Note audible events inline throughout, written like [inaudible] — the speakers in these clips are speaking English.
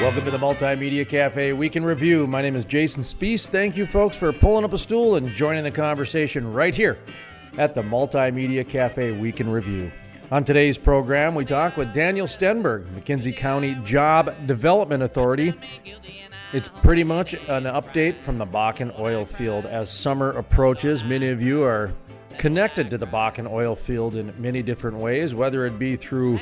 Welcome to the Multimedia Cafe Week in Review. My name is Jason Spiess. Thank you, folks, for pulling up a stool and joining the conversation right here at the Multimedia Cafe Week in Review. On today's program, we talk with Daniel Stenberg, McKenzie County Job Development Authority. It's pretty much an update from the Bakken oil field as summer approaches. Many of you are connected to the Bakken oil field in many different ways, whether it be through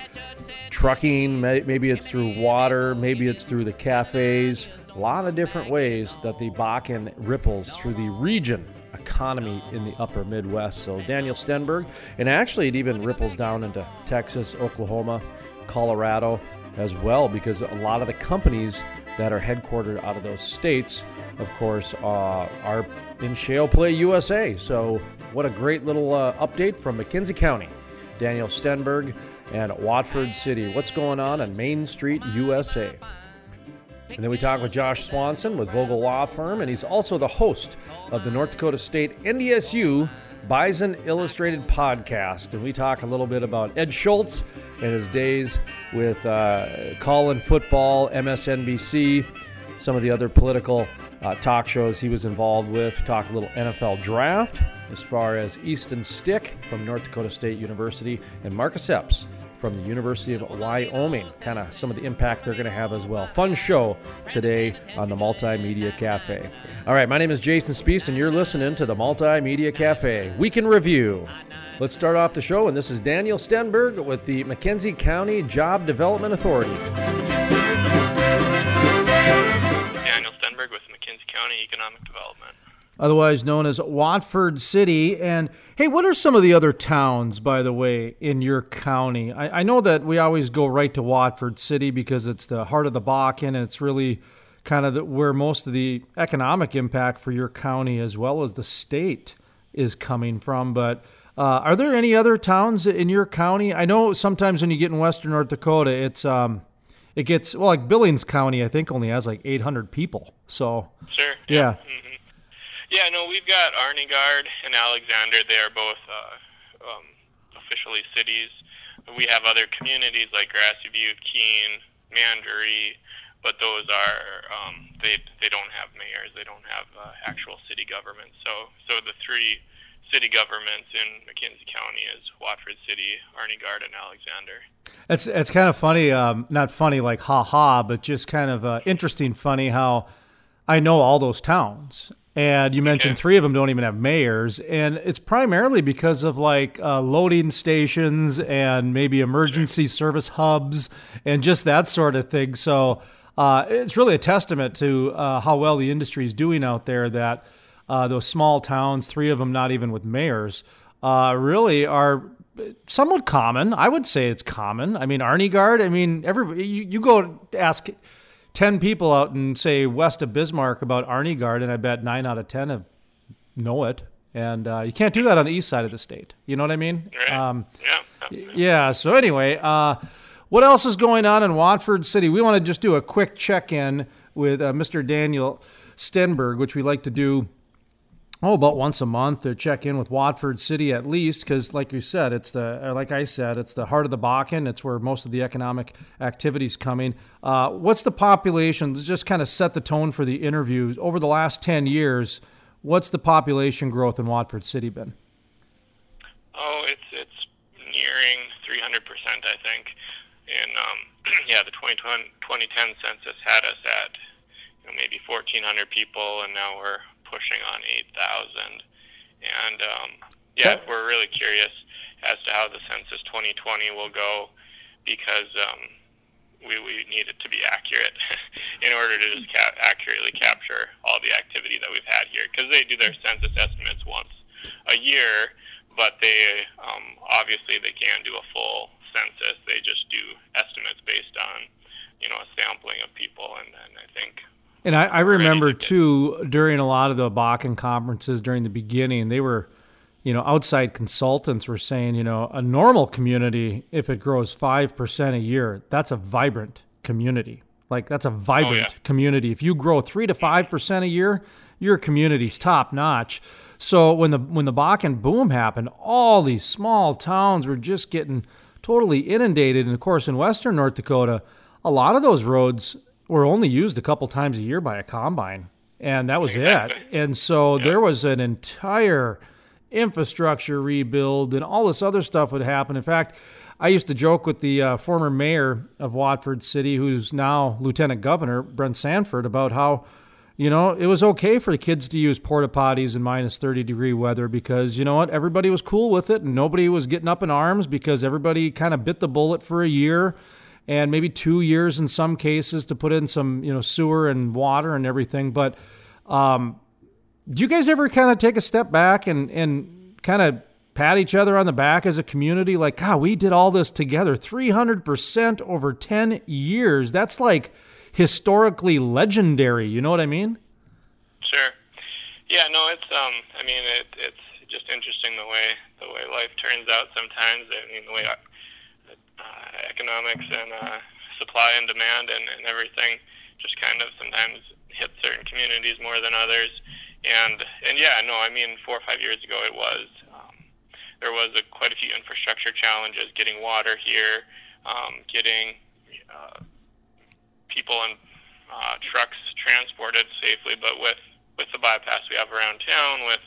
trucking, maybe it's through water, maybe it's through the cafes. A lot of different ways that the Bakken ripples through the region economy in the upper Midwest. So, Daniel Stenberg, and actually, it even ripples down into Texas, Oklahoma, Colorado as well, because a lot of the companies that are headquartered out of those states, of course, uh, are in Shale Play USA. So, what a great little uh, update from McKenzie County. Daniel Stenberg and Watford City. What's going on on Main Street, USA? And then we talk with Josh Swanson with Vogel Law Firm, and he's also the host of the North Dakota State NDSU Bison Illustrated podcast. And we talk a little bit about Ed Schultz and his days with uh, calling football, MSNBC, some of the other political uh, talk shows he was involved with. Talk a little NFL draft as far as Easton Stick from North Dakota State University and Marcus Epps from the University of Wyoming. Kind of some of the impact they're going to have as well. Fun show today on the Multimedia Cafe. All right, my name is Jason Spiess, and you're listening to the Multimedia Cafe Week in Review. Let's start off the show, and this is Daniel Stenberg with the McKenzie County Job Development Authority. County Economic Development otherwise known as Watford City. And hey, what are some of the other towns, by the way, in your county? I, I know that we always go right to Watford City because it's the heart of the Bakken and it's really kind of the, where most of the economic impact for your county as well as the state is coming from. But uh, are there any other towns in your county? I know sometimes when you get in western North Dakota, it's um, it gets well like Billings County. I think only has like 800 people. So sure, yeah. yeah. Mm-hmm. Yeah, no, we've got Arnegard and Alexander. They are both uh, um, officially cities. We have other communities like Grassy Butte, Keene, Mandaree, but those are um, they they don't have mayors. They don't have uh, actual city governments. So so the three city governments in McKenzie County is Watford City, Arnie Arnegard, and Alexander. It's it's kind of funny, um, not funny like ha ha, but just kind of uh, interesting, funny how I know all those towns and you mentioned okay. three of them don't even have mayors, and it's primarily because of like uh, loading stations and maybe emergency service hubs and just that sort of thing. So uh, it's really a testament to uh, how well the industry is doing out there. That uh, those small towns, three of them not even with mayors, uh, really are somewhat common. I would say it's common. I mean, Arnegard. I mean, every you, you go ask 10 people out and say west of Bismarck about Arnegard, and I bet nine out of 10 have know it. And uh, you can't do that on the east side of the state. You know what I mean? Right. Um, yeah. Yeah. So, anyway, uh, what else is going on in Watford City? We want to just do a quick check in with uh, Mr. Daniel Stenberg, which we like to do oh, about once a month to check in with Watford City at least, because like you said, it's the like I said, it's the heart of the Bakken. It's where most of the economic activities coming. Uh, what's the population? Just kind of set the tone for the interview. Over the last ten years, what's the population growth in Watford City been? Oh, it's it's nearing 300 percent, I think. And um, [clears throat] yeah, the 2010 census had us at you know, maybe 1,400 people, and now we're pushing on 8,000. And um, yeah, we're really curious as to how the census 2020 will go because um, we, we need it to be accurate [laughs] in order to just ca- accurately capture all the activity that we've had here because they do their census estimates once a year but they um, obviously they can't do a full census. They just do estimates based on you know a sampling of people, and, and I think. And I, I remember to too during a lot of the Bakken conferences during the beginning, they were, you know, outside consultants were saying, you know, a normal community, if it grows five percent a year, that's a vibrant community. Like that's a vibrant oh, yeah. community. If you grow three to five percent a year, your community's top notch. So when the when the Bakken boom happened, all these small towns were just getting totally inundated. And of course, in western North Dakota, a lot of those roads were only used a couple times a year by a combine, and that was it. And so yeah. there was an entire infrastructure rebuild, and all this other stuff would happen. In fact, I used to joke with the uh, former mayor of Watford City, who's now Lieutenant Governor Brent Sanford, about how you know, it was okay for the kids to use porta potties in minus 30 degree weather because, you know what, everybody was cool with it and nobody was getting up in arms because everybody kind of bit the bullet for a year and maybe two years in some cases to put in some, you know, sewer and water and everything. But um, do you guys ever kind of take a step back and, and kind of pat each other on the back as a community? Like, God, we did all this together 300% over 10 years. That's like, historically legendary. You know what I mean? Sure. Yeah. No. It's um. I mean, it, it's just interesting the way the way life turns out. Sometimes. I mean, the way economics and uh, supply and demand and, and everything just kind of sometimes hit certain communities more than others. And and yeah, no, I mean, four or five years ago, it was um, there was a, quite a few infrastructure challenges getting water here, um, getting uh, people and uh, trucks transported safely. But with with the bypass we have around town, with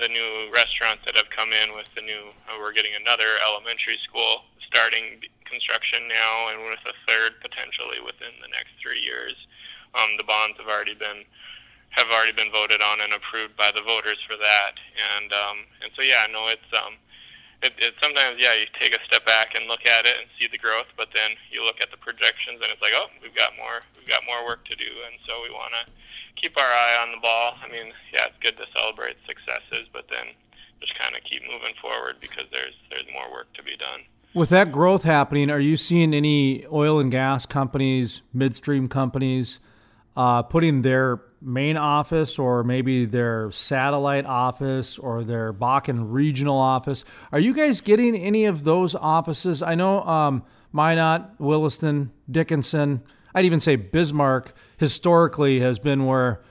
the new restaurants that have come in, with the new uh, we're getting another elementary school starting construction now, and with a third potentially within the next three years. Um, the bonds have already been have already been voted on and approved by the voters for that, and um, and so yeah, no, it's um, it, it sometimes yeah you take a step back and look at it and see the growth but then you look at the projections and it's like oh we've got more we've got more work to do. And so we want to keep our eye on the ball. I mean yeah it's good to celebrate successes but then just kind of keep moving forward because there's there's more work to be done. With that growth happening are you seeing any oil and gas companies midstream companies uh, putting their main office or maybe their satellite office or their Bakken regional office. Are you guys getting any of those offices? I know um, Minot, Williston, Dickinson, I'd even say Bismarck historically has been where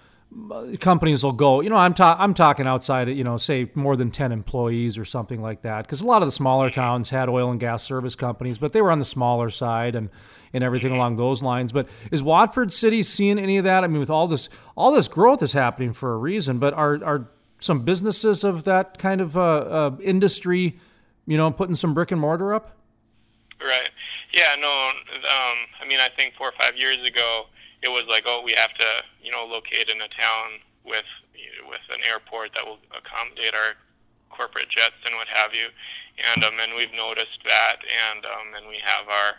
companies will go. You know, I'm ta- I'm talking outside. Of, you know, say more than ten employees or something like that. Because a lot of the smaller towns had oil and gas service companies, but they were on the smaller side and and everything along those lines. But is Watford City seeing any of that? I mean, with all this all this growth is happening for a reason. But are are some businesses of that kind of uh, uh, industry, you know, putting some brick and mortar up? Right. Yeah. No. Um, I mean, I think four or five years ago it was like, oh, we have to, you know, locate in a town with with an airport that will accommodate our corporate jets and what have you. And um, and we've noticed that, and um, and we have our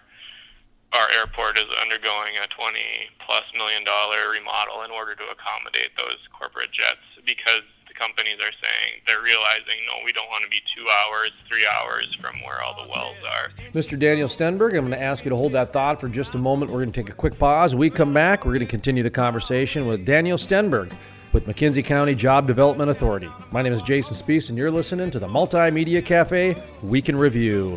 our airport is undergoing a 20 plus million dollar remodel in order to accommodate those corporate jets because the companies are saying they're realizing, no, we don't want to be two hours, three hours from where all the wells are. Mr. Daniel Stenberg, I'm going to ask you to hold that thought for just a moment. We're going to take a quick pause. we come back, we're going to continue the conversation with Daniel Stenberg with McKenzie County Job Development Authority. My name is Jason Spiess, and you're listening to the Multimedia Cafe Week in Review.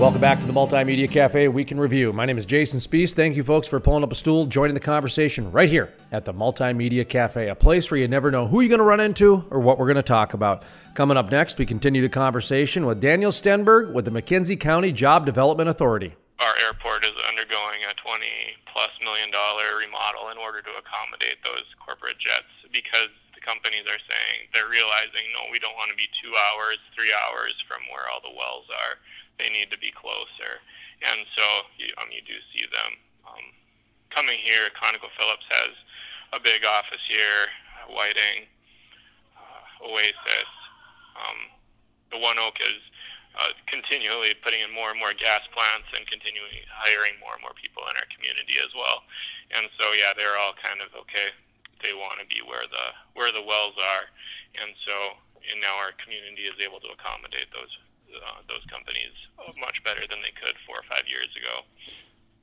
Welcome back to the Multimedia Cafe Week in Review. My name is Jason Spiess. Thank you, folks, for pulling up a stool, joining the conversation right here at the Multimedia Cafe, a place where you never know who you're going to run into or what we're going to talk about. Coming up next, we continue the conversation with Daniel Stenberg with the McKenzie County Job Development Authority. Our airport is undergoing a 20 plus million dollar remodel in order to accommodate those corporate jets because the companies are saying they're realizing, no, we don't want to be two hours, three hours from where all the wells are they need to be closer. And so you, um, you do see them um, coming here. ConocoPhillips has a big office here, Whiting, uh, Oasis. Um, the ONEOK is uh, continually putting in more and more gas plants and continuing hiring more and more people in our community as well. And so, yeah, they're all kind of okay. They want to be where the where the wells are, and so and now our community is able to accommodate those uh, those companies much better than they could four or five years ago.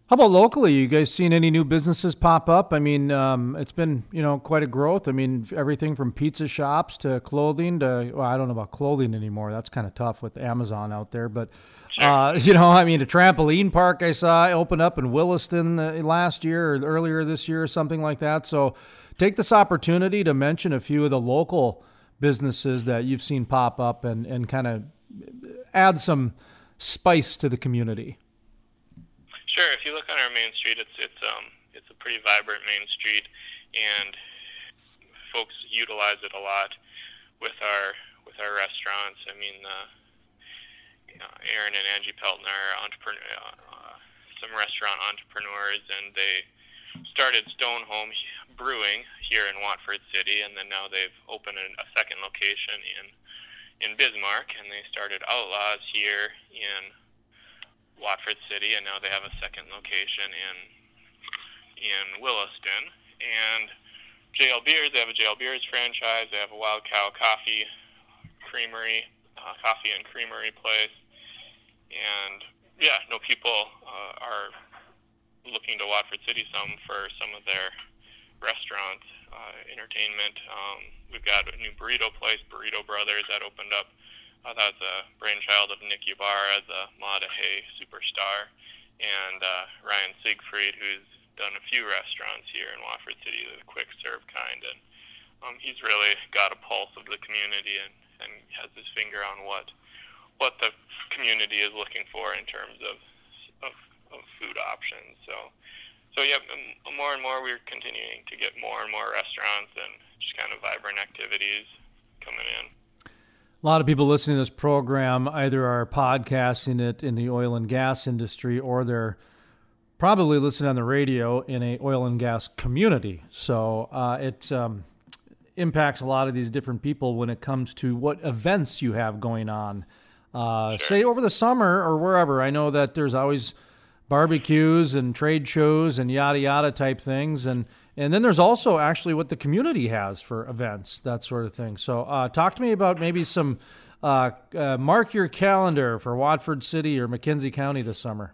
How about locally? You guys seen any new businesses pop up? I mean, um, it's been you know quite a growth. I mean, everything from pizza shops to clothing to well, I don't know about clothing anymore. That's kind of tough with Amazon out there. But sure. uh, [laughs] you know, I mean, a trampoline park I saw open up in Williston uh, last year or earlier this year or something like that. So, take this opportunity to mention a few of the local businesses that you've seen pop up and and kind of add some spice to the community. Sure. If you look on our main street, it's it's um it's a pretty vibrant main street, and folks utilize it a lot with our with our restaurants. I mean, uh, you know, Aaron and Angie Pelton are entrepreneur, uh, some restaurant entrepreneurs, and they started Stonehome Brewing here in Watford City, and then now they've opened a second location in in Bismarck, and they started Outlaws here in Watford City, and now they have a second location in in Williston. And JL Beers, they have a JL Beers franchise. They have a Wild Cow Coffee Creamery, uh, coffee and creamery place. And yeah, no people uh, are looking to Watford City some for some of their restaurant uh, entertainment. Um, we've got a new burrito place, Burrito Brothers, that opened up. Uh, that's a brainchild of Nick Ybarra, the Mada Hay superstar, and uh, Ryan Siegfried, who's done a few restaurants here in Watford City, the quick serve kind, and um, he's really got a pulse of the community and, and has his finger on what what the community is looking for in terms of of, of food options. So so yeah, more and more we're continuing to get more and more restaurants and just kind of vibrant activities coming in. A lot of people listening to this program either are podcasting it in the oil and gas industry or they're probably listening on the radio in a oil and gas community. So uh, it um, impacts a lot of these different people when it comes to what events you have going on. Uh, sure. Say over the summer or wherever. I know that there's always barbecues and trade shows and yada yada type things. And and then there's also actually what the community has for events that sort of thing. So uh, talk to me about maybe some uh, uh, mark your calendar for watford city or mckenzie county this summer.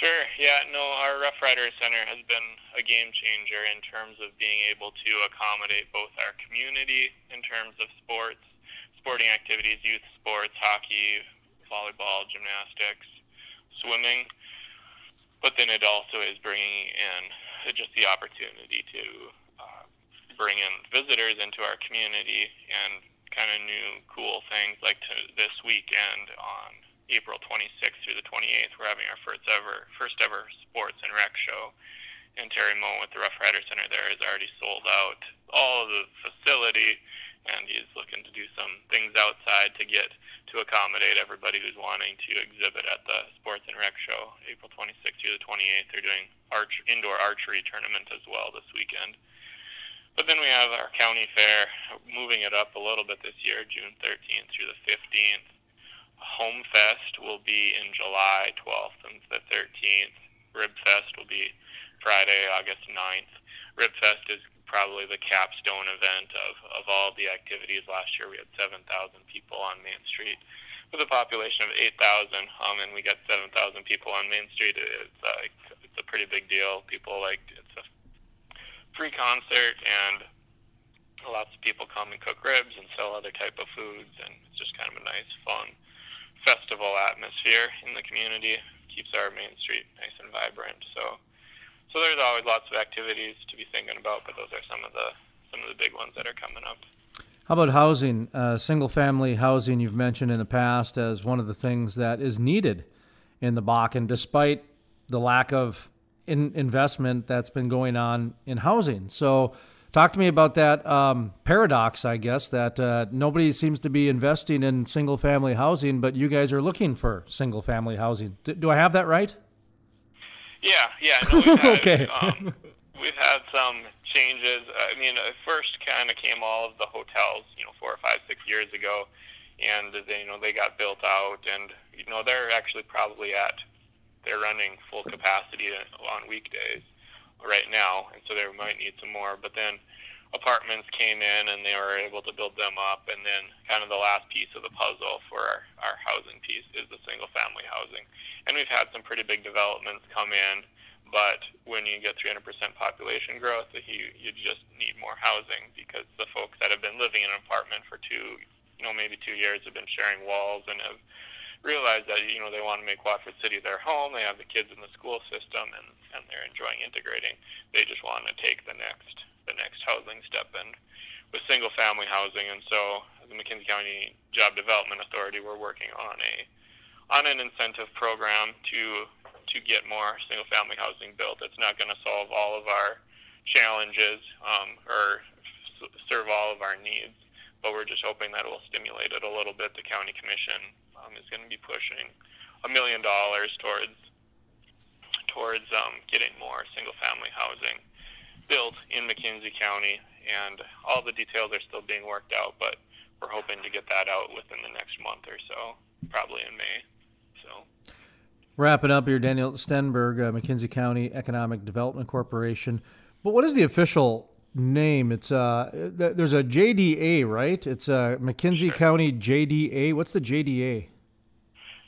Sure. Yeah no our rough rider center has been a game changer in terms of being able to accommodate both our community in terms of sports sporting activities youth sports hockey volleyball gymnastics swimming, but then it also is bringing in just the opportunity to uh, bring in visitors into our community and kind of new cool things like to this weekend on April 26th through the 28th, we're having our first ever first ever sports and rec show. And Terry Moe with the Rough Rider Center there is already sold out all of the facility, and he's looking to do some things outside to get to accommodate everybody who's wanting to exhibit at the Sports and Rec Show, April 26th through the 28th. They're doing arch indoor archery tournament as well this weekend. But then we have our county fair, moving it up a little bit this year, June 13th through the 15th. Home Fest will be in July 12th and the 13th. Rib Fest will be Friday, August 9th. Rib Fest is probably the capstone event of, of all the activities. Last year we had 7,000 people on Main Street with a population of 8,000, um, and we got 7,000 people on Main Street. It's, uh, it's a pretty big deal. People like it's a free concert, and lots of people come and cook ribs and sell other type of foods, and it's just kind of a nice, fun festival atmosphere in the community. Keeps our Main Street nice and vibrant. So, so there's always lots of activities to be thinking about, but those are some of the some of the big ones that are coming up. How about housing? Uh, single family housing, you've mentioned in the past as one of the things that is needed in the Bakken, despite the lack of in investment that's been going on in housing. So, talk to me about that um, paradox, I guess, that uh, nobody seems to be investing in single family housing, but you guys are looking for single family housing. D- do I have that right? Yeah, yeah. No, we've had, [laughs] okay. um, we've had some changes. I mean, it first kind of came all of the hotels, you know, four or five, six years ago, and they, you know, they got built out, and you know, they're actually probably at they're running full capacity on weekdays right now, and so they might need some more. But then apartments came in, and they were able to build them up, and then kind of the last piece of the puzzle for our, our housing piece is the single family housing, and we've had some pretty big developments come in but when you get 300% population growth, you you just need more housing because the folks that have been living in an apartment for two, you know, maybe two years have been sharing walls and have realized that you know they want to make Watford City their home. They have the kids in the school system and and they're enjoying integrating. They just want to take the next next housing step and with single family housing. And so the McKenzie County Job Development Authority, we're working on a on an incentive program to to get more single family housing built. It's not going to solve all of our challenges um, or s- serve all of our needs, but we're just hoping that it will stimulate it a little bit. The county commission um, is going to be pushing a million dollars towards towards um, getting more single family housing built in McKenzie County, and all the details are still being worked out, but we're hoping to get that out within the next month or so, probably in May. So. Wrapping up here, Daniel Stenberg, uh, McKenzie County Economic Development Corporation. But what is the official name? It's uh, th- there's a JDA, right? It's uh, McKenzie Sure. County JDA. What's the JDA?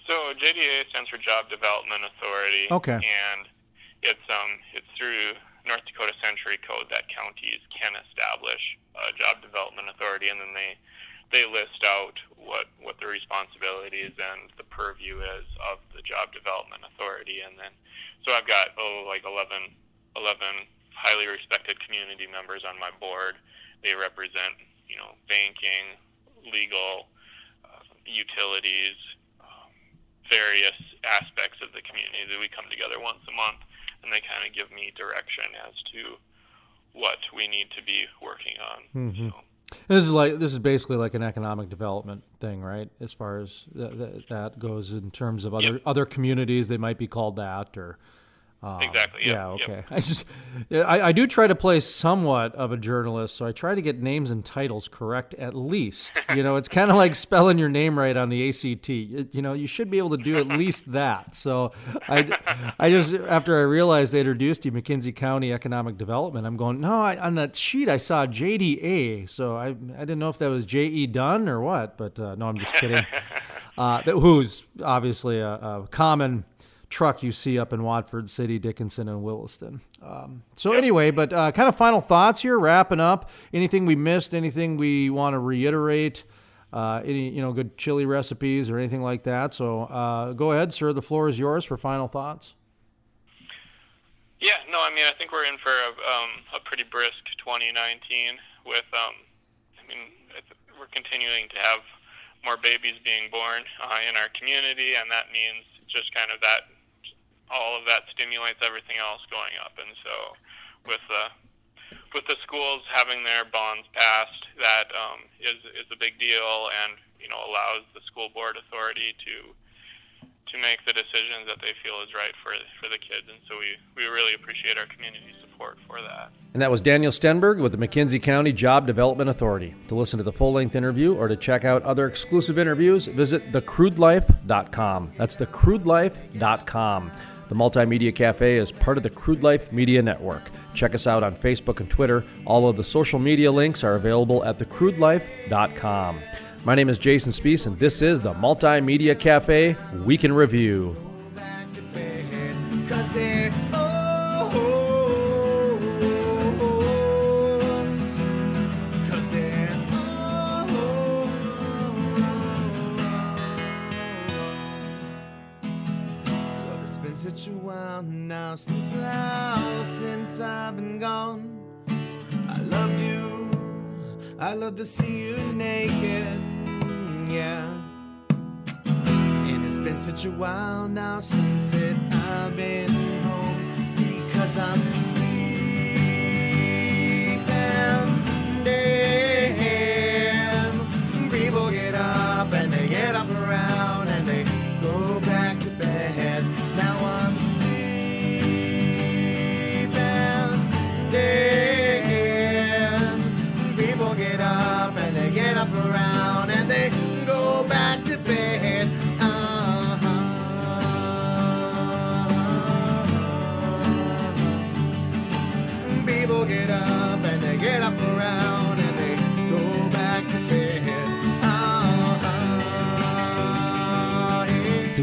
So JDA stands for Job Development Authority. Okay. And it's um it's through North Dakota Century Code that counties can establish a job development authority, and then they they list out what what the responsibilities and the purview is of the job development authority, and then so I've got oh like 11, 11 highly respected community members on my board. They represent you know banking, legal, uh, utilities, um, various aspects of the community that we come together once a month and they kind of give me direction as to what we need to be working on. Mhm. So, This is like this is basically like an economic development thing, right? As far as th- th- that goes in terms of other Yep. other communities, they might be called that, or um, Exactly, yep, Yeah. yep. Okay. [laughs] I just I, I do try to play somewhat of a journalist, so I try to get names and titles correct at least. [laughs] You know, it's kind of like spelling your name right on the ACT. It- you know, you should be able to do at least that. So I, I just after I realized they introduced you McKenzie County Economic Development, I'm going no. I, on that sheet I saw JDA, so I I didn't know if that was JE Dunn or what. But uh, no, I'm just kidding. [laughs] uh, that, who's obviously a, a common truck you see up in Watford City, Dickinson, and Williston. Um, so anyway, but uh, kind of final thoughts here, wrapping up. Anything we missed? Anything we want to reiterate? Uh, any you know good chili recipes or anything like that? So uh, go ahead, sir. The floor is yours for final thoughts. yeah, no, I mean, I think we're in for a, um, a pretty brisk 2019 with, um, I mean, it's, we're continuing to have more babies being born uh, in our community, and that means just kind of that, all of that stimulates everything else going up. And so with the with the schools having their bonds passed, that um, is is a big deal, and you know allows the school board authority to to make the decisions that they feel is right for for the kids, and so we we really appreciate our community support for that. And that was Daniel Stenberg with the McKenzie County Job Development Authority. To listen to the full length interview or to check out other exclusive interviews, visit thecrudelife.com. That's thecrudelife.com. The Multimedia Cafe is part of the Crude Life Media Network. Check us out on Facebook and Twitter. All of the social media links are available at thecrudelife.com. My name is Jason Spiess, and this is the Multimedia Cafe Week in Review. Since I, since I've been gone. I loved you, I love to see you naked, yeah. And it's been such a while now since it I've been home because I'm sleeping. Damn,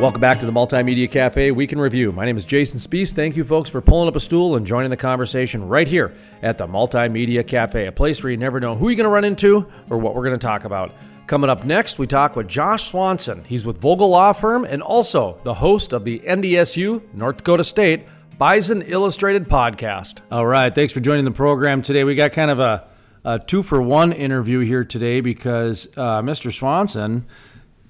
Welcome back to the Multimedia Cafe Week in Review. My name is Jason Spiess. Thank you, folks, for pulling up a stool and joining the conversation right here at the Multimedia Cafe, a place where you never know who you're going to run into or what we're going to talk about. Coming up next, we talk with Josh Swanson. He's with Vogel Law Firm and also the host of the NDSU, North Dakota State, Bison Illustrated podcast. All right, thanks for joining the program today. We got kind of a, a two for one interview here today because uh, Mr. Swanson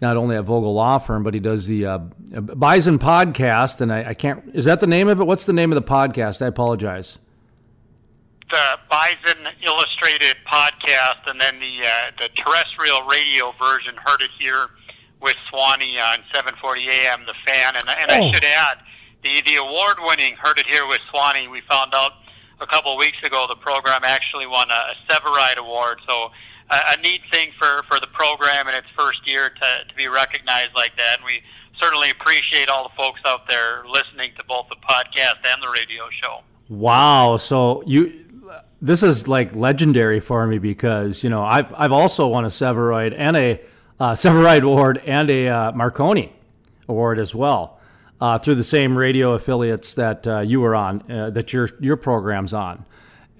not only at Vogel Law Firm, but he does the uh, Bison podcast. And I, I, can't, is that the name of it? What's the name of the podcast? I apologize. The Bison Illustrated podcast, and then the uh, the terrestrial radio version, heard it here with Swanee on 740 AM, The Fan. And, and oh. I should add, the, the award winning Heard It Here with Swanee, we found out a couple of weeks ago the program actually won a, a Sevareid Award. So a, neat thing for, for the program in its first year to, to be recognized like that. And we certainly appreciate all the folks out there listening to both the podcast and the radio show. Wow. So you this is like legendary for me because you know I've I've also won a Sevareid and a uh, [laughs] Sevareid award and a uh, Marconi award as well uh, through the same radio affiliates that uh, you were on uh, that your your program's on.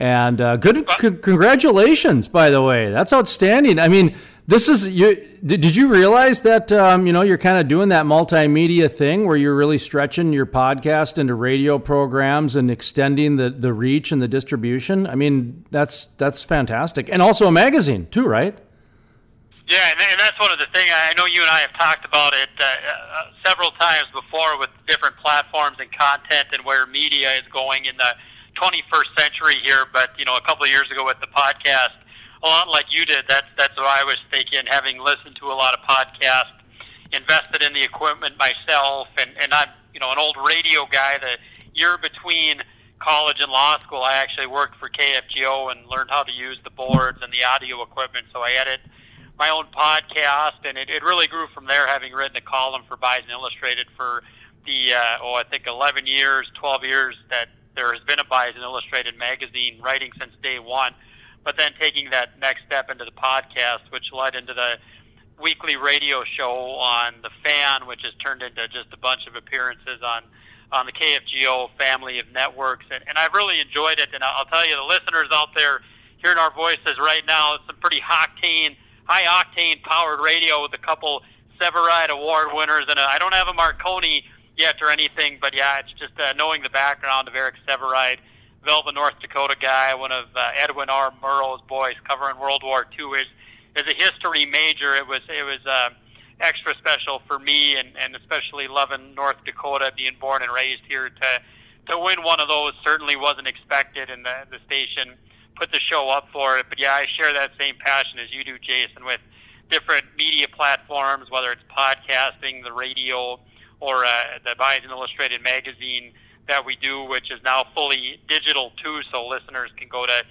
And uh, good, c- congratulations, by the way. That's outstanding. I mean, this is you. Did, did you realize that um, you know you're kind of doing that multimedia thing where you're really stretching your podcast into radio programs and extending the, the reach and the distribution? I mean, that's that's fantastic, and also a magazine too, right? Yeah, and, and that's one of the things I know you and I have talked about it uh, uh, several times before with different platforms and content and where media is going in the 21st century here, but you know, a couple of years ago with the podcast, a lot like you did. That's that's what I was thinking. Having listened to a lot of podcasts, invested in the equipment myself, and and I'm you know an old radio guy. The year between college and law school, I actually worked for KFGO and learned how to use the boards and the audio equipment. So I edit my own podcast, and it, it really grew from there. Having written a column for Bison Illustrated for the uh, oh I think 11 years, 12 years that there has been a Bison Illustrated magazine writing since day one, but then taking that next step into the podcast, which led into the weekly radio show on the Fan, which has turned into just a bunch of appearances on on the KFGO family of networks, and, and I've really enjoyed it. And I'll tell you, the listeners out there hearing our voices right now, it's some pretty octane, high octane powered radio with a couple Sevareid Award winners, and I don't have a Marconi yet or anything, but yeah, it's just uh, knowing the background of Eric Sevareid, Velva, North Dakota guy, one of uh, Edward R. Murrow's boys covering World War II is is a history major. It was it was. Uh, extra special for me, and, and especially loving North Dakota, being born and raised here, to to win one of those certainly wasn't expected, and the the station put the show up for it. But yeah, I share that same passion as you do, Jason, with different media platforms, whether it's podcasting, the radio, or uh, the Bison Illustrated magazine that we do, which is now fully digital too, so listeners can go to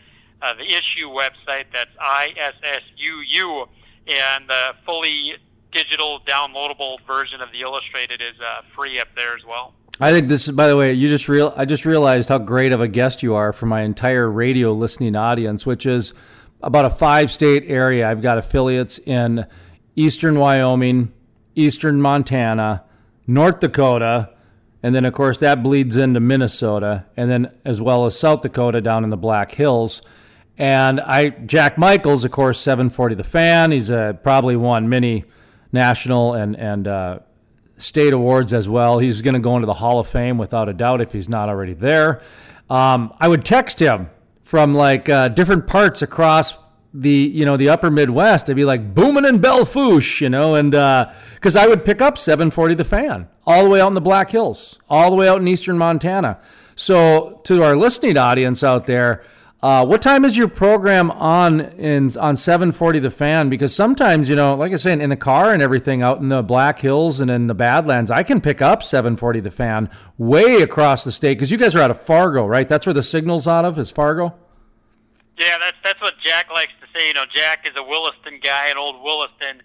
uh, the issue website. That's ISSUU, and the fully digital downloadable version of the Illustrated is uh, free up there as well. I think this is, by the way, you just real. I just realized how great of a guest you are for my entire radio listening audience, which is about a five-state area. I've got affiliates in eastern Wyoming, eastern Montana, North Dakota, and then of course that bleeds into Minnesota, and then as well as South Dakota down in the Black Hills. And I, Jack Michaels, of course, 740 The Fan. He's uh, probably won many national and and uh, state awards as well. He's going to go into the Hall of Fame without a doubt if he's not already there. Um, I would text him from like uh, different parts across the you know the upper Midwest. I'd be like booming in Belle Fourche, you know, and because uh, I would pick up 740 the fan all the way out in the Black Hills, all the way out in eastern Montana. So to our listening audience out there, uh, what time is your program on in on 740 The Fan? Because sometimes, you know, like I said, in the car and everything out in the Black Hills and in the Badlands, I can pick up 740 The Fan way across the state because you guys are out of Fargo, right? That's where the signal's out of, is Fargo? Yeah, that's that's what Jack likes to say. You know, Jack is a Williston guy, an old Williston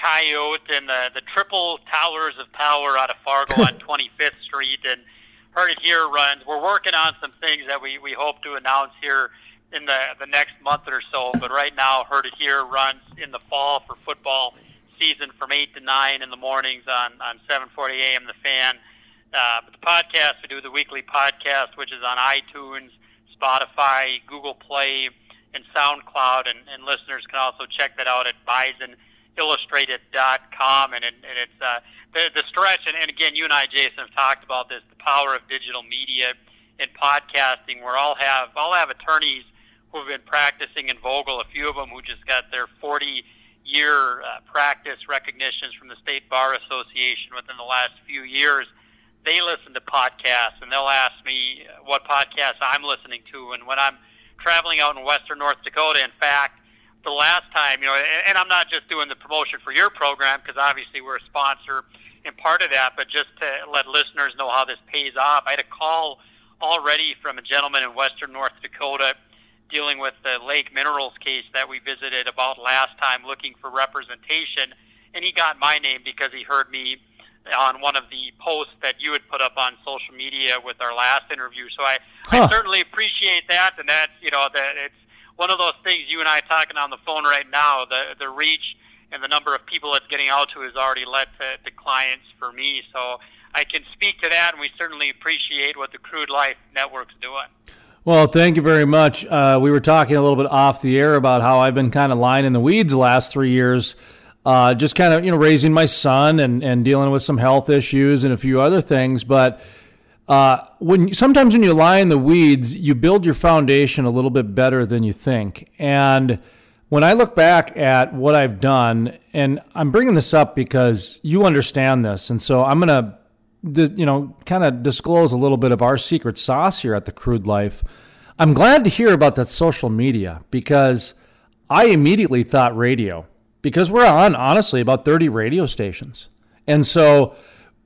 coyote, and the the triple towers of power out of Fargo on [laughs] 25th Street and Heard It Here runs. We're working on some things that we, we hope to announce here in the, the next month or so. But right now, Heard It Here runs in the fall for football season from 8 to 9 in the mornings on, on 7.40 a.m. The Fan. Uh, but the podcast, we do the weekly podcast, which is on iTunes, Spotify, Google Play, and SoundCloud. And, and listeners can also check that out at bisonillustrated.com. And, it, and it's... Uh, the, the stretch, and, and again, you and I, Jason, have talked about this, the power of digital media and podcasting, where I'll have, I'll have attorneys who have been practicing in Vogel, a few of them who just got their 40 year uh, practice recognitions from the State Bar Association within the last few years. They listen to podcasts and they'll ask me what podcasts I'm listening to. And when I'm traveling out in western North Dakota, in fact, the last time, you know, and, and I'm not just doing the promotion for your program because obviously we're a sponsor and part of that, but just to let listeners know how this pays off. I had a call already from a gentleman in western North Dakota dealing with the Lake Minerals case that we visited about last time looking for representation, and he got my name because he heard me on one of the posts that you had put up on social media with our last interview. So I, huh. I certainly appreciate that, and that's you know that it's one of those things you and I talking on the phone right now. The the reach and the number of people it's getting out to has already led to, to clients for me. So I can speak to that, and we certainly appreciate what the Crude Life Network's doing. Well, thank you very much. Uh, we were talking a little bit off the air about how I've been kind of lying in the weeds the last three years, uh, just kind of you know raising my son and and dealing with some health issues and a few other things. But uh, when sometimes when you lie in the weeds, you build your foundation a little bit better than you think, and when I look back at what I've done, and I'm bringing this up because you understand this, and so I'm going to, you know, kind of disclose a little bit of our secret sauce here at the Crude Life. I'm glad to hear about that social media because I immediately thought radio because we're on honestly about 30 radio stations, and so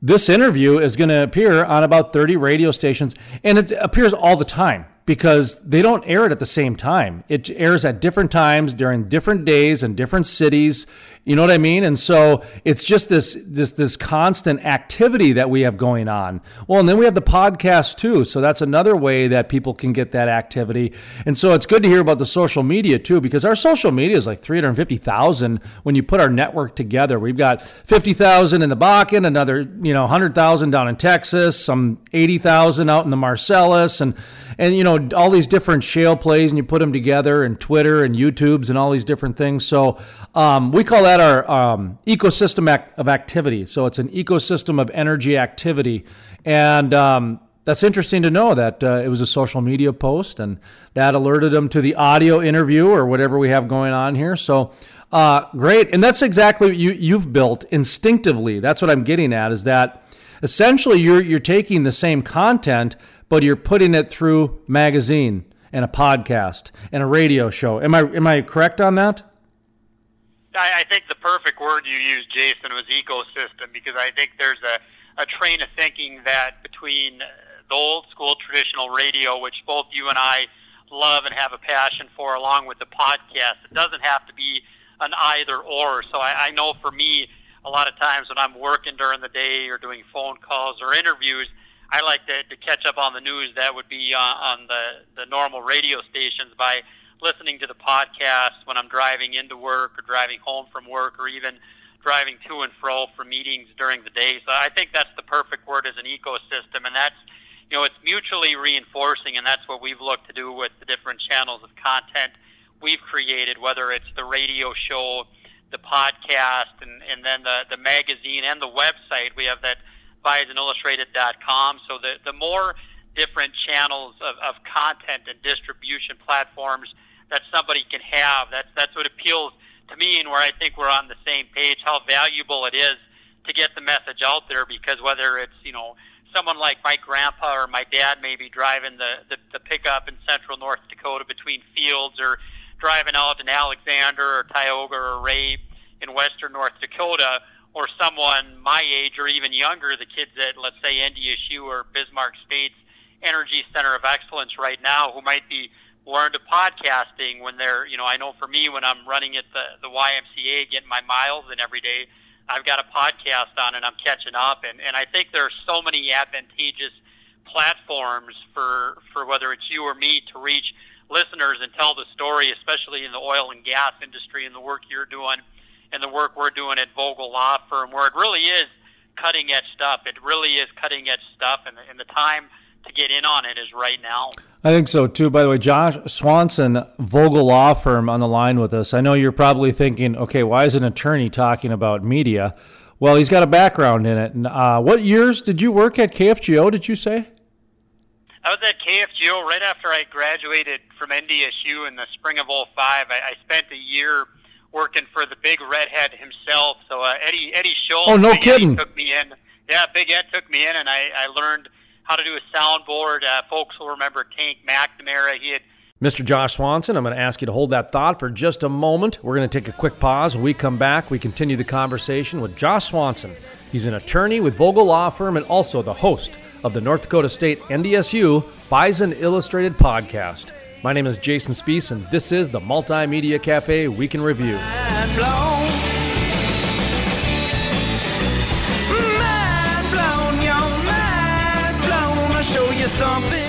this interview is going to appear on about 30 radio stations, and it appears all the time because they don't air it at the same time. It airs at different times during different days and different cities. You know what I mean? And so it's just this this this constant activity that we have going on. Well, and then we have the podcast too. So that's another way that people can get that activity. And so it's good to hear about the social media too, because our social media is like 350,000 when you put our network together. We've got 50,000 in the Bakken, another, you know, 100,000 down in Texas, some 80,000 out in the Marcellus and and you know all these different shale plays and you put them together and Twitter and YouTubes and all these different things. So um, we call that our um, ecosystem of activity. So it's an ecosystem of energy activity, and um, that's interesting to know that uh, it was a social media post and that alerted them to the audio interview or whatever we have going on here. So. Uh, great, and that's exactly what you you've built instinctively. That's what I'm getting at. Is that essentially you're you're taking the same content, but you're putting it through magazine and a podcast and a radio show. Am I am I correct on that? I, I think the perfect word you used, Jason, was ecosystem because I think there's a, a train of thinking that between uh, the old school traditional radio, which both you and I love and have a passion for, along with the podcast, it doesn't have to be an either or. So I, I know for me, a lot of times when I'm working during the day or doing phone calls or interviews, I like to, to catch up on the news that would be on, on the, the normal radio stations by listening to the podcast when I'm driving into work or driving home from work or even driving to and fro for meetings during the day. So I think that's the perfect word as an ecosystem, and that's you know it's mutually reinforcing, and that's what we've looked to do with the different channels of content we've created, whether it's the radio show, the podcast, and and then the the magazine and the website. We have that BisonIllustrated.com. So the the more different channels of, of content and distribution platforms that somebody can have. That's that's what appeals to me, and where I think we're on the same page. How valuable it is to get the message out there, because whether it's you know someone like my grandpa or my dad maybe driving the, the, the pickup in central North Dakota between fields or driving out in Alexander or Tioga or Ray in western North Dakota, or someone my age or even younger, the kids at, let's say, NDSU or Bismarck State's Energy Center of Excellence right now, who might be learn to podcasting when they're, you know, I know for me when I'm running at the, the YMCA, getting my miles in every day, I've got a podcast on and I'm catching up. And, and I think there are so many advantageous platforms for, for whether it's you or me to reach listeners and tell the story, especially in the oil and gas industry and the work you're doing and the work we're doing at Vogel Law Firm, where it really is cutting edge stuff. It really is cutting edge stuff, and, and the time to get in on it is right now. I think so too. By the way, Josh Swanson, Vogel Law Firm, on the line with us. I know you're probably thinking, okay, why is an attorney talking about media? Well, he's got a background in it. Uh, what years did you work at KFGO? Did you say? I was at KFGO right after I graduated from NDSU in the spring of 05. I, I spent a year working for the big redhead himself. So uh, Eddie Eddie Schultz. Oh, no kidding! Eddie took me in. Yeah, Big Ed took me in, and I, I learned how to do a soundboard. Uh, folks will remember Tank McNamara. He had Mr. Josh Swanson, I'm going to ask you to hold that thought for just a moment. We're going to take a quick pause. When we come back, we continue the conversation with Josh Swanson. He's an attorney with Vogel Law Firm and also the host of the North Dakota State NDSU Bison Illustrated podcast. My name is Jason Spiess, and this is the Multimedia Cafe Week in Review.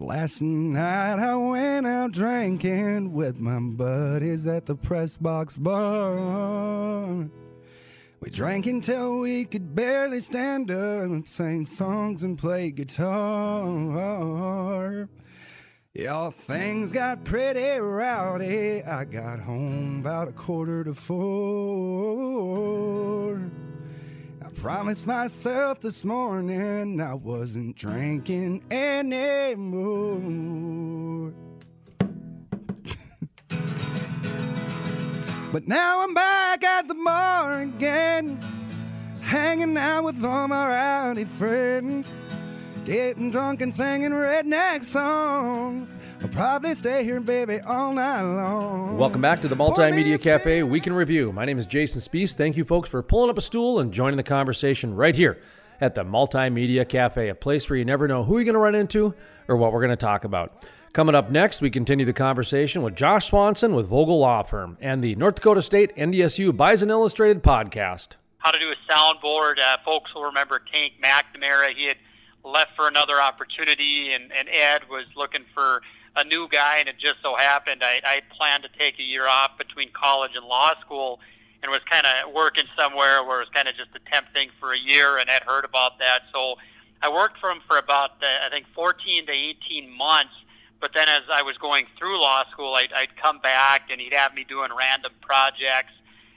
Last night I went out drinking with my buddies at the press box bar. We drank until we could barely stand up, sang songs and played guitar. Y'all things got pretty rowdy. I got home about a quarter to four. Promised myself this morning I wasn't drinking anymore. [laughs] but now I'm back at the bar again, hanging out with all my rowdy friends. Getting drunk and singing redneck songs. I'll probably stay here, baby, all night long. Welcome back to the Multimedia Cafe Week in Review. My name is Jason Spiess. Thank you, folks, for pulling up a stool and joining the conversation right here at the Multimedia Cafe, a place where you never know who you're going to run into or what we're going to talk about. Coming up next, we continue the conversation with Josh Swanson with Vogel Law Firm and the North Dakota State NDSU Bison Illustrated podcast. How to do a soundboard. Uh, folks will remember Tank McNamara. He had left for another opportunity, and, and Ed was looking for a new guy, and it just so happened I, I planned to take a year off between college and law school and was kind of working somewhere where it was kind of just a temp thing for a year, and had heard about that. So I worked for him for about, uh, I think, 14 to 18 months. But then as I was going through law school, I'd, I'd come back and he'd have me doing random projects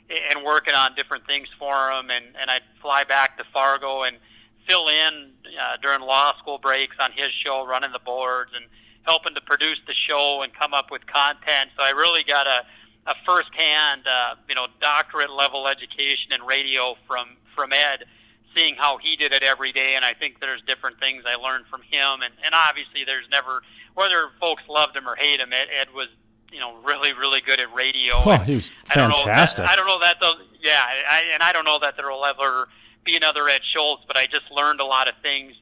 and working on different things for him. And, and I'd fly back to Fargo and fill in uh, during law school breaks on his show, running the boards and helping to produce the show and come up with content. So I really got a, a firsthand, uh, you know, doctorate level education in radio from from Ed seeing how he did it every day. And I think there's different things I learned from him. And, and obviously, there's never, whether folks loved him or hate him, Ed, Ed was, you know, really, really good at radio. Oh, he was I don't know fantastic. that, I don't know that, though, yeah, I, and I don't know that there will ever be another Ed Schultz, but I just learned a lot of things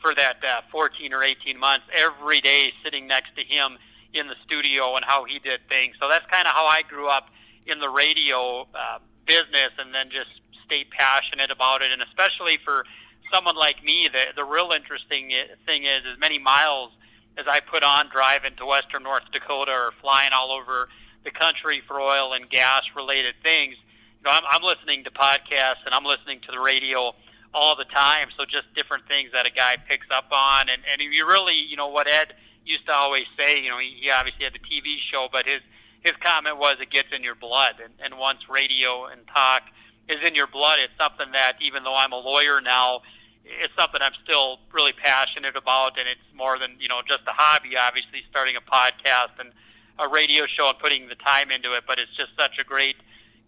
for that uh, 14 or 18 months every day sitting next to him in the studio and how he did things. So that's kind of how I grew up in the radio uh, business and then just stayed passionate about it. And especially for someone like me, the, the real interesting thing is as many miles as I put on driving to western North Dakota or flying all over the country for oil and gas related things. You know, I'm, I'm listening to podcasts and I'm listening to the radio all the time. So just different things that a guy picks up on, and and you really, you know, what Ed used to always say. You know, he, he obviously had the TV show, but his his comment was it gets in your blood, and, and once radio and talk is in your blood, it's something that even though I'm a lawyer now, it's something I'm still really passionate about, and it's more than you know just a hobby. Obviously, starting a podcast and a radio show and putting the time into it, but it's just such a great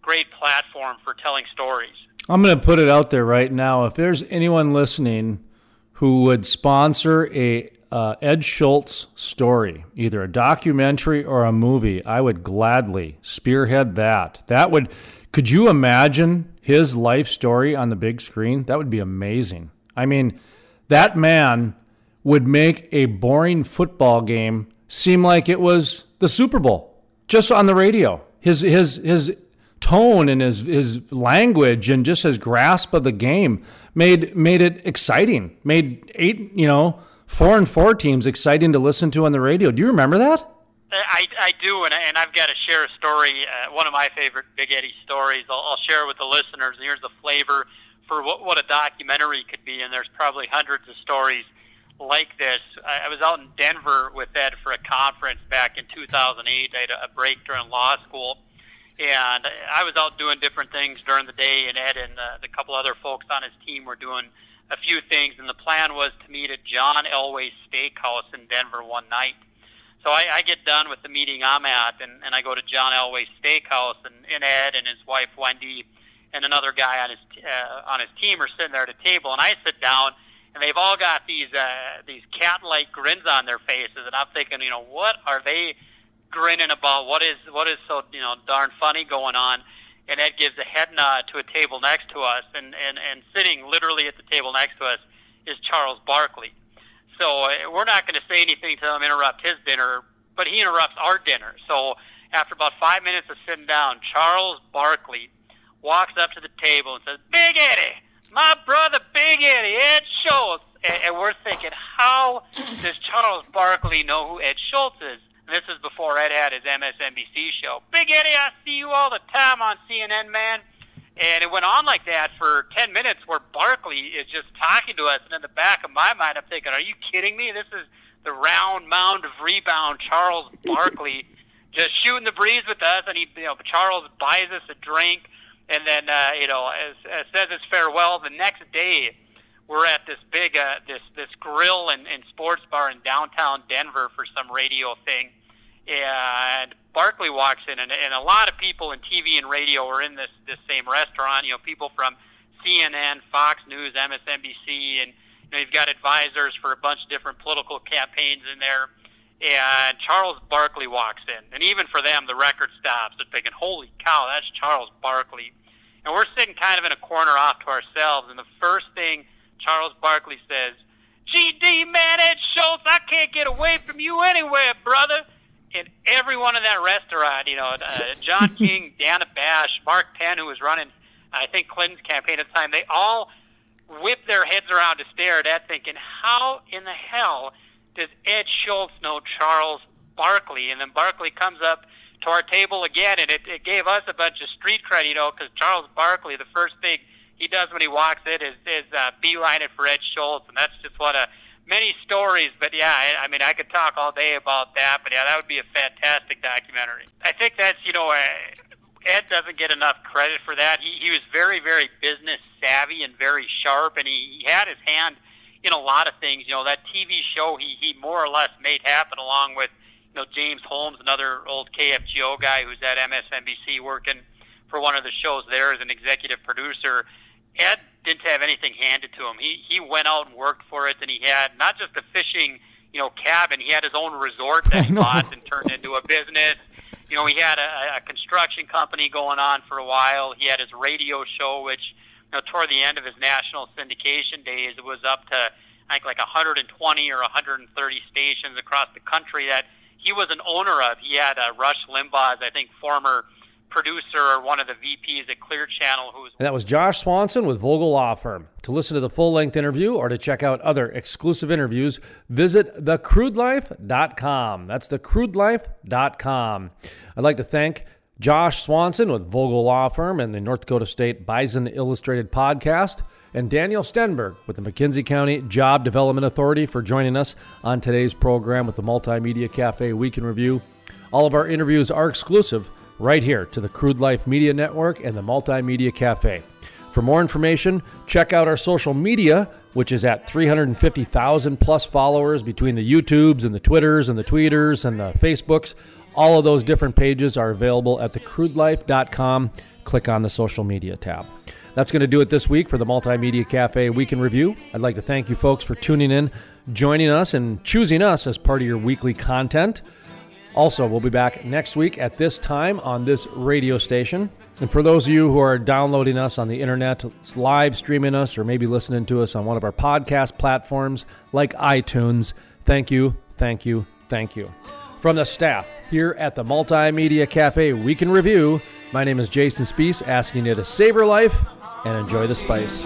great platform for telling stories. I'm going to put it out there right now. If there's anyone listening who would sponsor a uh, Ed Schultz story, either a documentary or a movie, I would gladly spearhead that. That would. Could you imagine his life story on the big screen? That would be amazing. I mean, that man would make a boring football game seem like it was the Super Bowl just on the radio. His his his tone and his his language and just his grasp of the game made made it exciting. Made eight, you know, four and four teams exciting to listen to on the radio. Do you remember that? I, I do, and, I, and I've got to share a story. Uh, one of my favorite Big Eddie stories. I'll, I'll share it with the listeners. And here's the flavor for what, what a documentary could be. And there's probably hundreds of stories like this. I, I was out in Denver with Ed for a conference back in 2008. I had a break during law school, and I was out doing different things during the day. And Ed and uh, the couple other folks on his team were doing a few things. And the plan was to meet at John Elway's Steakhouse in Denver one night. So I, I get done with the meeting I'm at, and, and I go to John Elway's Steakhouse, and, and Ed and his wife Wendy and another guy on his uh, on his team are sitting there at a table, and I sit down, and they've all got these uh, these cat-like grins on their faces, and I'm thinking, you know, what are they grinning about? What is what is so you know darn funny going on? And Ed gives a head nod to a table next to us, and and and sitting literally at the table next to us is Charles Barkley. So uh, we're not going to say anything to him, interrupt his dinner, but he interrupts our dinner. So after about five minutes of sitting down, Charles Barkley walks up to the table and says, Big Eddie, my brother Big Eddie, Ed Schultz. And, and we're thinking, how does Charles Barkley know who Ed Schultz is? And this is before Ed had his MSNBC show. Big Eddie, I see you all the time on CNN, man. And it went on like that for 10 minutes where Barkley is just talking to us. And in the back of my mind, I'm thinking, are you kidding me? This is the round mound of rebound, Charles Barkley, just shooting the breeze with us. And he, you know, Charles buys us a drink. And then, uh, you know, as, as says his farewell, the next day, we're at this big uh, this this grill and, and sports bar in downtown Denver for some radio thing, and Barkley walks in, and, and a lot of people in TV and radio are in this this same restaurant. You know, people from CNN, Fox News, MSNBC, and you know you've got advisors for a bunch of different political campaigns in there. And Charles Barkley walks in, and even for them, the record stops. They're thinking, "Holy cow, that's Charles Barkley!" And we're sitting kind of in a corner off to ourselves. And the first thing Charles Barkley says, GD, man, Ed Schultz, I can't get away from you anywhere, brother. And everyone in that restaurant, you know, uh, John [laughs] King, Dana Bash, Mark Penn, who was running, I think, Clinton's campaign at the time, they all whipped their heads around to stare at Ed thinking, how in the hell does Ed Schultz know Charles Barkley? And then Barkley comes up to our table again, and it, it gave us a bunch of street cred, you know, because Charles Barkley, the first thing – he does when he walks in is is uh, beeline it for Ed Schultz, and that's just one of many stories. But yeah, I, I mean, I could talk all day about that. But yeah, that would be a fantastic documentary. I think that's you know. Uh, Ed doesn't get enough credit for that. He, he was very, very business savvy and very sharp, and he, he had his hand in a lot of things. You know, that TV show he, he more or less made happen along with, you know, James Holmes, another old KFGO guy who's at MSNBC working for one of the shows there as an executive producer. Ed didn't have anything handed to him. He he went out and worked for it, and he had not just a fishing you know cabin. He had his own resort that [laughs] he bought and turned into a business. You know, he had a, a construction company going on for a while. He had his radio show, which you know toward the end of his national syndication days, it was up to I think like 120 or 130 stations across the country that he was an owner of. He had uh, Rush Limbaugh's, I think, former producer or one of the VPs at Clear Channel who's. And that was Josh Swanson with Vogel Law Firm. To listen to the full length interview or to check out other exclusive interviews, visit thecrudelife.com. That's thecrudelife.com. I'd like to thank Josh Swanson with Vogel Law Firm and the North Dakota State Bison Illustrated podcast, and Daniel Stenberg with the McKenzie County Job Development Authority for joining us on today's program with the Multimedia Cafe Week in Review. All of our interviews are exclusive right here to the Crude Life Media Network and the Multimedia Cafe. For more information, check out our social media, which is at 350,000 plus followers between the YouTubes and the Twitters and the Tweeters and the Facebooks. All of those different pages are available at thecrudelife.com. Click on the social media tab. That's going to do it this week for the Multimedia Cafe Week in Review. I'd like to thank you folks for tuning in, joining us, and choosing us as part of your weekly content. Also, we'll be back next week at this time on this radio station. And for those of you who are downloading us on the internet, live streaming us, or maybe listening to us on one of our podcast platforms like iTunes, thank you, thank you, thank you. From the staff here at the Multimedia Cafe Week in Review, my name is Jason Spiess, asking you to savor life and enjoy the spice.